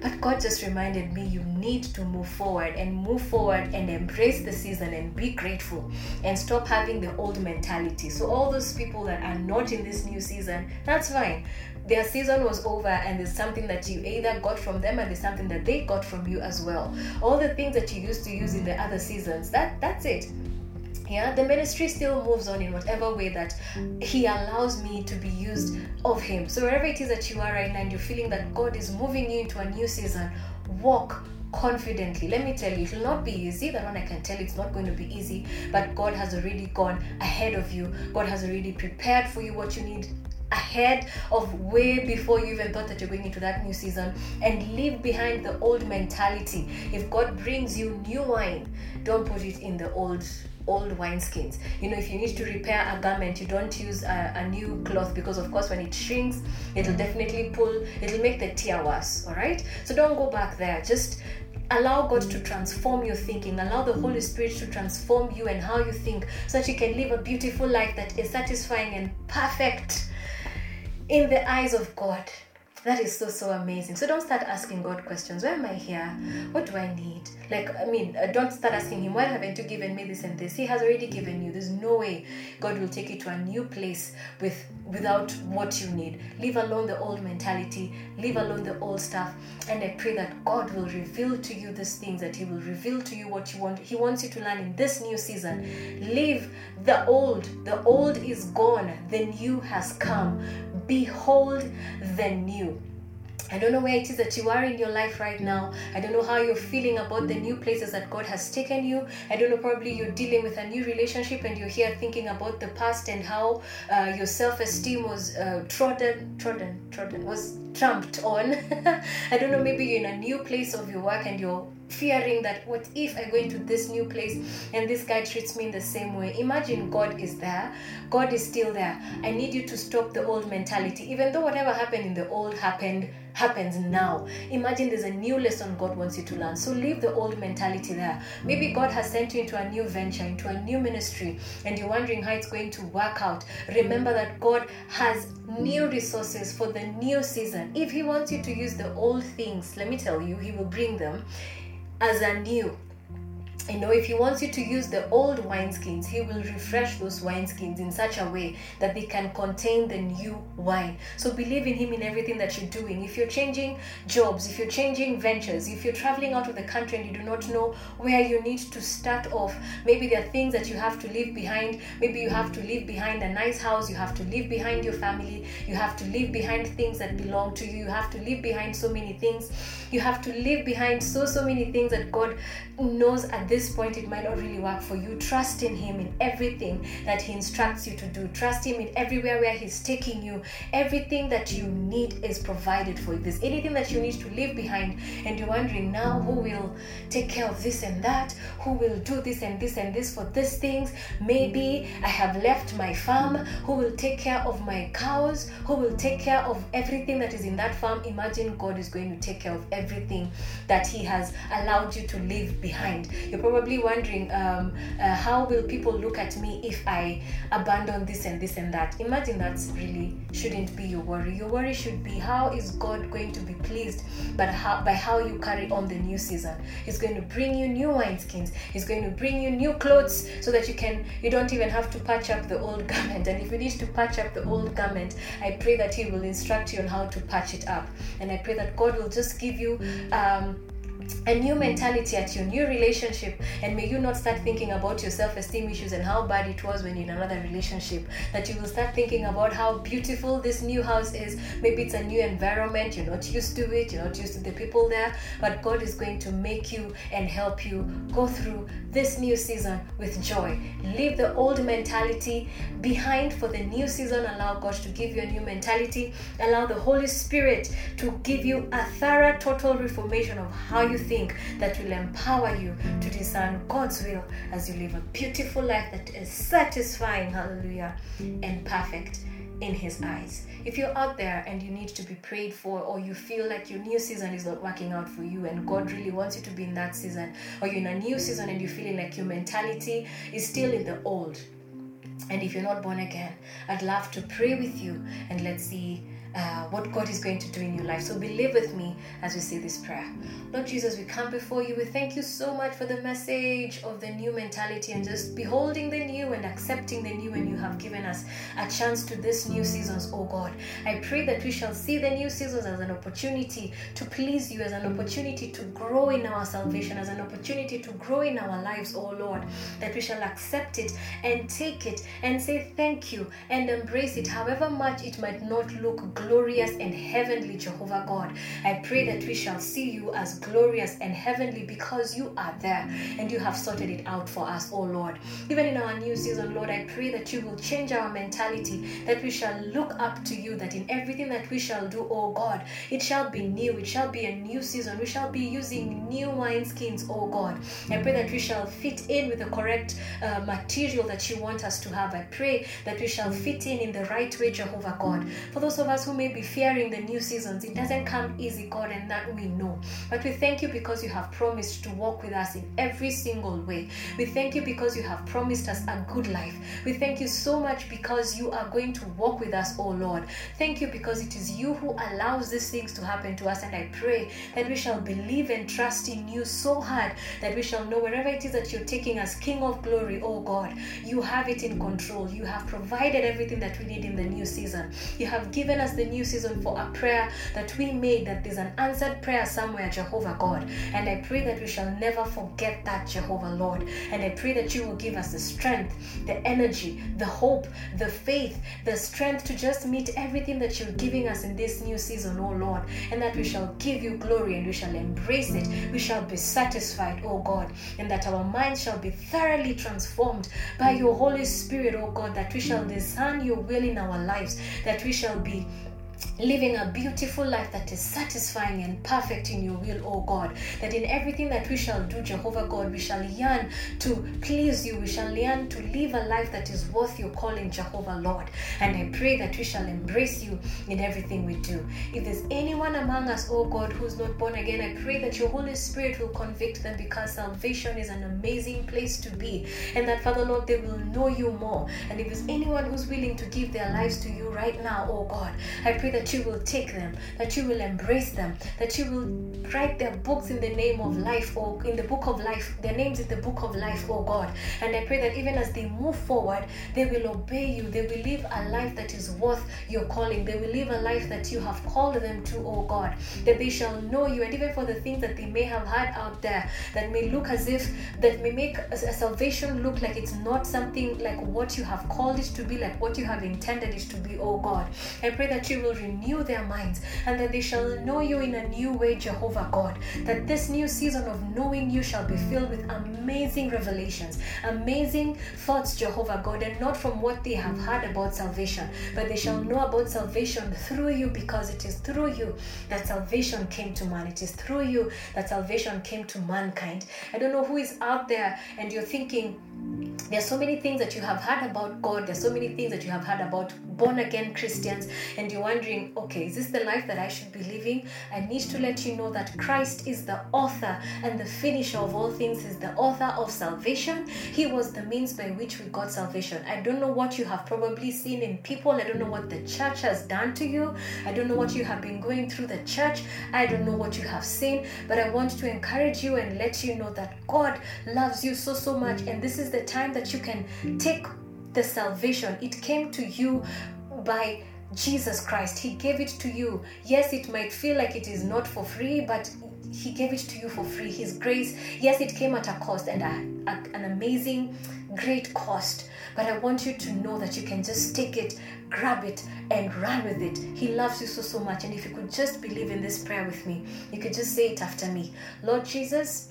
But God just reminded me you need to move forward and move forward and embrace the season and be grateful and stop having the old mentality. So, all those people that are not in this new season, that's fine their season was over and there's something that you either got from them and there's something that they got from you as well all the things that you used to use in the other seasons that that's it yeah the ministry still moves on in whatever way that he allows me to be used of him so wherever it is that you are right now and you're feeling that god is moving you into a new season walk confidently. Let me tell you, it will not be easy. That one I can tell it's not going to be easy, but God has already gone ahead of you. God has already prepared for you what you need ahead of way before you even thought that you're going into that new season and leave behind the old mentality. If God brings you new wine, don't put it in the old old wineskins. You know, if you need to repair a garment, you don't use a, a, new cloth because, of course, when it shrinks, it'll definitely pull, it'll make the tear worse. All right, so don't go back there. Just allow God to transform your thinking, allow the Holy Spirit to transform you and how you think so that you can live a beautiful life that is satisfying and perfect in the eyes of God. That is so, so amazing. So don't start asking God questions. Why am I here? What do I need? Like, I mean, uh, don't start asking Him, why haven't you given me this and this? He has already given you. There's no way God will take you to a new place with without what you need. Leave alone the old mentality, leave alone the old stuff. And I pray that God will reveal to you these things, that He will reveal to you what you want. He wants you to learn in this new season. Leave the old. The old is gone, the new has come. Behold the new. I don't know where it is that you are in your life right now. I don't know how you're feeling about the new places that God has taken you. I don't know, probably you're dealing with a new relationship and you're here thinking about the past and how uh, your self esteem was uh, trodden, trodden, trodden, was tramped on. I don't know, maybe you're in a new place of your work and you're fearing that what if I go into this new place and this guy treats me in the same way? Imagine God is there, God is still there. I need you to stop the old mentality, even though whatever happened in the old happened happens now. Imagine there's a new lesson God wants you to learn. So leave the old mentality there. Maybe God has sent you into a new venture, into a new ministry, and you're wondering how it's going to work out. Remember that God has new resources for the new season. If He wants you to use the old things, let me tell you, He will bring them as a new you know, if he wants you to use the old wineskins, he will refresh those wineskins in such a way that they can contain the new wine. So believe in him in everything that you're doing. If you're changing jobs, if you're changing ventures, if you're traveling out of the country and you do not know where you need to start off, maybe there are things that you have to leave behind. Maybe you have to leave behind a nice house, you have to leave behind your family, you have to leave behind things that belong to you, you have to leave behind so many things. You have to leave behind so, so many things that God knows at this point it might not really work for you. Trust in Him in everything that He instructs you to do. Trust Him in everywhere where He's taking you. Everything that you need is provided for you. If there's anything that you need to leave behind, and you're wondering now who will take care of this and that, who will do this and this and this for these things, maybe I have left my farm, who will take care of my cows, who will take care of everything that is in that farm. Imagine God is going to take care of everything that He has allowed you to leave behind. You're probably wondering, um, uh, how will people look at me if I abandon this and this and that? Imagine that's really shouldn't be your worry. Your worry should be how is God going to be pleased but how, by how you carry on the new season. He's going to bring you new wineskins. He's going to bring you new clothes so that you can you don't even have to patch up the old garment. And if you need to patch up the old garment, I pray that He will instruct you on how to patch it up. And I pray that God will just give you um, a new mentality at your new relationship and may you not start thinking about your self-esteem issues and how bad it was when you're in another relationship. That you will start thinking about how beautiful this new house is. Maybe it's a new environment you're not used to it you're not used to the people there but god is going to make you and help you go through this new season with joy. Leave the old mentality behind for the new season. Allow god to give you a new mentality. Allow the holy spirit to give you a thorough total reformation of how you think that will empower you to discern God's will as you live a beautiful life that is satisfying, hallelujah, and perfect in His eyes. If you're out there and you need to be prayed for, or you feel like your new season is not working out for you, and God really wants you to be in that season, or you're in a new season and you're feeling like your mentality is still in the old, and if you're not born again, I'd love to pray with you and let's see uh, what God is going to do in your life. So believe with me as we say this prayer. Lord Jesus, we come before you. We thank you so much for the message of the new mentality and just beholding the new and accepting the new, and you have given us a chance to this new seasons, oh God. I pray that we shall see the new seasons as an opportunity to please you, as an opportunity to grow in our salvation, as an opportunity to grow in our lives, oh Lord. That we shall accept it and take it and say thank you and embrace it, however much it might not look glorious and heavenly, Jehovah God. I pray that we shall see you as glorious and heavenly because you are there and you have sorted it out for us, oh Lord. Even in our new season, Lord, I pray that you will change our mentality, that we shall look up to you, that in everything that we shall do, oh God, it shall be new, it shall be a new season. We shall be using new wineskins, oh God. I pray that we shall fit in with the correct uh, material that you want us to have. I pray that we shall fit in in the right way, Jehovah God. For those of us who may be fearing the new seasons, it doesn't come easy, God, and that we know. But we thank you because you have promised to walk with us in every single way. We thank you because you have promised us a good life. We thank you so much because you are going to walk with us, oh Lord. Thank you because it is you who allows these things to happen to us. And I pray that we shall believe and trust in you so hard that we shall know wherever it is that you're taking us, King of glory, oh God, you have it in control. You have provided everything that we need in the new season. You have given us the new season for a prayer that we made, that there's an answered prayer somewhere, Jehovah God. And I pray that we shall never forget that, Jehovah Lord. And I pray that you will give us the strength, the energy, the hope, the faith, the strength to just meet everything that you're giving us in this new season, oh Lord. And that we shall give you glory and we shall embrace it. We shall be satisfied, oh God. And that our minds shall be thoroughly transformed by your Holy Spirit, oh God. That we shall discern your will in our lives. That we shall be living a beautiful life that is satisfying and perfect in your will, O God. That in everything that we shall do, Jehovah God, we shall yearn to please you. We shall yearn to live a life that is worth your calling, Jehovah Lord. And I pray that we shall embrace you in everything we do. If there's anyone among us, O God, who's not born again, I pray that your Holy Spirit will convict them because salvation is an amazing place to be. And that, Father Lord, they will know you more. And if there's anyone who's willing to give their lives to you right now, O God, I pray that that you will take them, that you will embrace them, that you will write their books in the name of life or in the book of life, their names in the book of life, oh God. And I pray that even as they move forward, they will obey you. They will live a life that is worth your calling. They will live a life that you have called them to, oh God. That they shall know you, and even for the things that they may have had out there that may look as if, that may make a salvation look like it's not something like what you have called it to be, like what you have intended it to be, oh God. I pray that you will renew their minds and that they shall know you in a new way, Jehovah God. That this new season of knowing you shall be filled with amazing revelations, amazing thoughts, Jehovah God, and not from what they have heard about salvation, but they shall know about salvation through you because it is through you that salvation came to man. It is through you that salvation came to mankind. I don't know who is out there and you're thinking, there's so many things that you have heard about God. There's so many things that you have heard about born again Christians, and you're wondering, okay, is this the life that I should be living? I need to let you know that Christ is the author and the finisher of all things, is the author of salvation. He was the means by which we got salvation. I don't know what you have probably seen in people. I don't know what the church has done to you. I don't know what you have been going through the church. I don't know what you have seen, but I want to encourage you and let you know that God loves you so, so much, and this is the time that you can take the salvation. It came to you by Jesus Christ. He gave it to you. Yes, it might feel like it is not for free, but He gave it to you for free. His grace, yes, it came at a cost and a, a, an amazing, great cost. But I want you to know that you can just take it, grab it, and run with it. He loves you so, so much. And if you could just believe in this prayer with me, you could just say it after me Lord Jesus,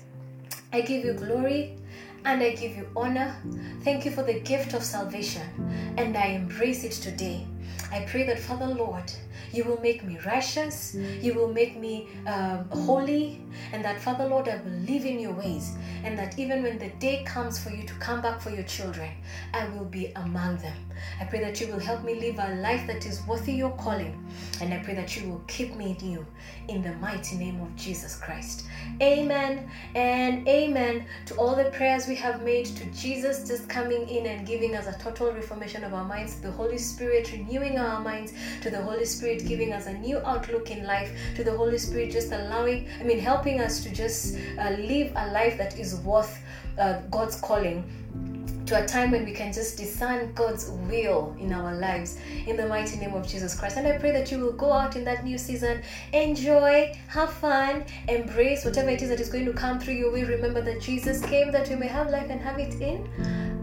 I give you glory and I give you honor. Thank you for the gift of salvation, and I embrace it today. I pray that, Father Lord, you will make me righteous, you will make me um, holy, and that, Father Lord, I will live in your ways, and that even when the day comes for you to come back for your children, I will be among them. I pray that you will help me live a life that is worthy your calling, and I pray that you will keep me in you in the mighty name of Jesus Christ. Amen and amen to all the prayers we have made to Jesus just coming in and giving us a total reformation of our minds, the Holy Spirit renewing our minds, to the Holy Spirit giving us a new outlook in life, to the Holy Spirit just allowing, I mean, helping us to just uh, live a life that is worth uh, God's calling to a time when we can just discern God's will in our lives in the mighty name of Jesus Christ. And I pray that you will go out in that new season, enjoy, have fun, embrace whatever it is that is going to come through you. We remember that Jesus came that we may have life and have it in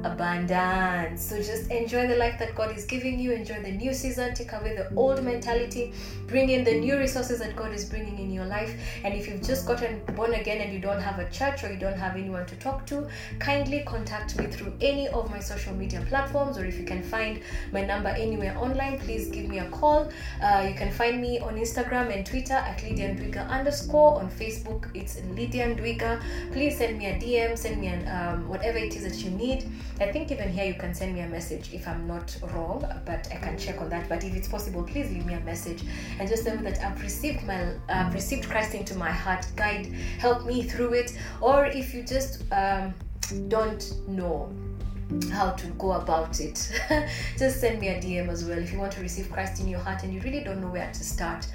abundance. So just enjoy the life that God is giving you, enjoy the new season, take away the old mentality, bring in the new resources that God is bringing in your life. And if you've just gotten born again and you don't have a church or you don't have anyone to talk to, kindly contact me through any of my social media platforms, or if you can find my number anywhere online, please give me a call. Uh, you can find me on Instagram and Twitter at Lydia Ndwiga underscore. On Facebook, it's Lydia Ndwiga. Please send me a DM, send me an um, whatever it is that you need. I think even here you can send me a message if I'm not wrong, but I can check on that. But if it's possible, please leave me a message and just tell me that I've received my I've received Christ into my heart. Guide, help me through it. Or if you just um, don't know how to go about it. Just send me a dm as well if you want to receive christ in your heart and you really don't know where to start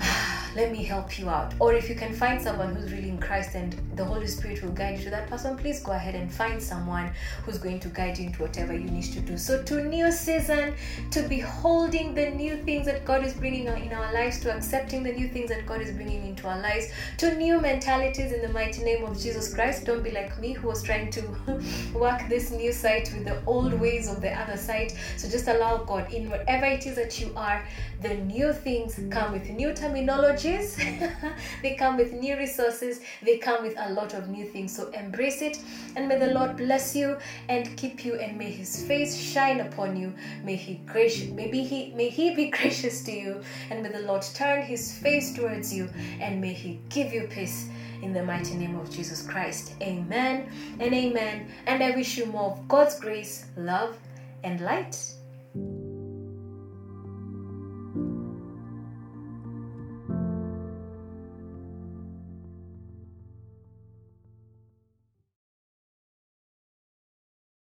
let me help you out. Or if you can find someone who's really in Christ and the Holy Spirit will guide you to that person, please go ahead and find someone who's going to guide you into whatever you need to do. So, to new season, to beholding the new things that God is bringing in our lives, to accepting the new things that God is bringing into our lives, to new mentalities in the mighty name of Jesus Christ. Don't be like me who was trying to work this new site with the old ways of the other site. So, just allow God in whatever it is that you are, the new things come with new terminologies, they come with new resources, they come with a lot of new things. So embrace it, and may the Lord bless you and keep you, and may His face shine upon you. May He gracious, maybe He may He be gracious to you, and may the Lord turn His face towards you, and may He give you peace in the mighty name of Jesus Christ. Amen and amen. And I wish you more of God's grace, love, and light